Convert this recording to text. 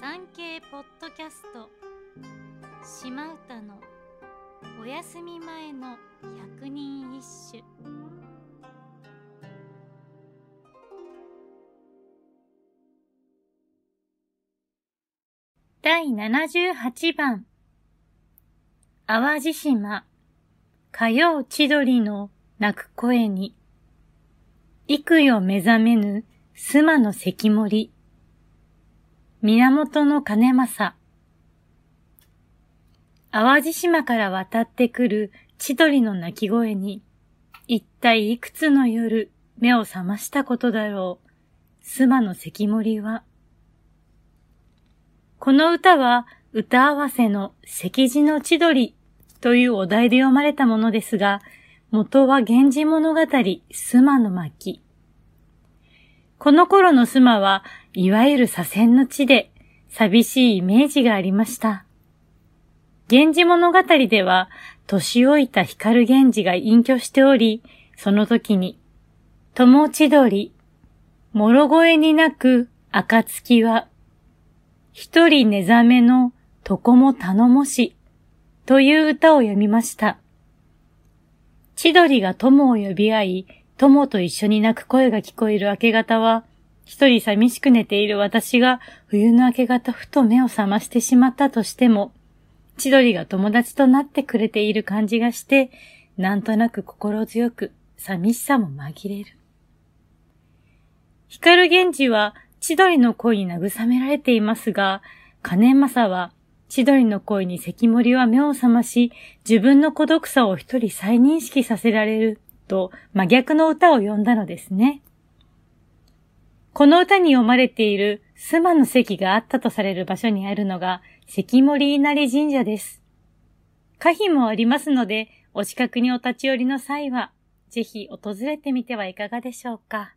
産経ポッドキャスト。島唄のお休み前の百人一首。第78番。淡路島。火曜千鳥の泣く声に。幾夜目覚めぬ須磨の関森。源の金正淡路島から渡ってくる千鳥の鳴き声に一体いくつの夜目を覚ましたことだろう。須磨の関森は。この歌は歌合わせの石地の千鳥というお題で読まれたものですが、元は源氏物語、須磨の巻。この頃の須磨は、いわゆる左遷の地で、寂しいイメージがありました。源氏物語では、年老いた光源氏が隠居しており、その時に、友千鳥、もろ声に泣く暁は、一人寝覚めの床も頼もし、という歌を読みました。千鳥が友を呼び合い、友と一緒に泣く声が聞こえる明け方は、一人寂しく寝ている私が冬の明け方ふと目を覚ましてしまったとしても、千鳥が友達となってくれている感じがして、なんとなく心強く寂しさも紛れる。光源氏は千鳥の声に慰められていますが、金正は千鳥の声に関森は目を覚まし、自分の孤独さを一人再認識させられると真逆の歌を詠んだのですね。この歌に読まれている須磨の席があったとされる場所にあるのが関森稲荷神社です。歌碑もありますので、お近くにお立ち寄りの際は、ぜひ訪れてみてはいかがでしょうか。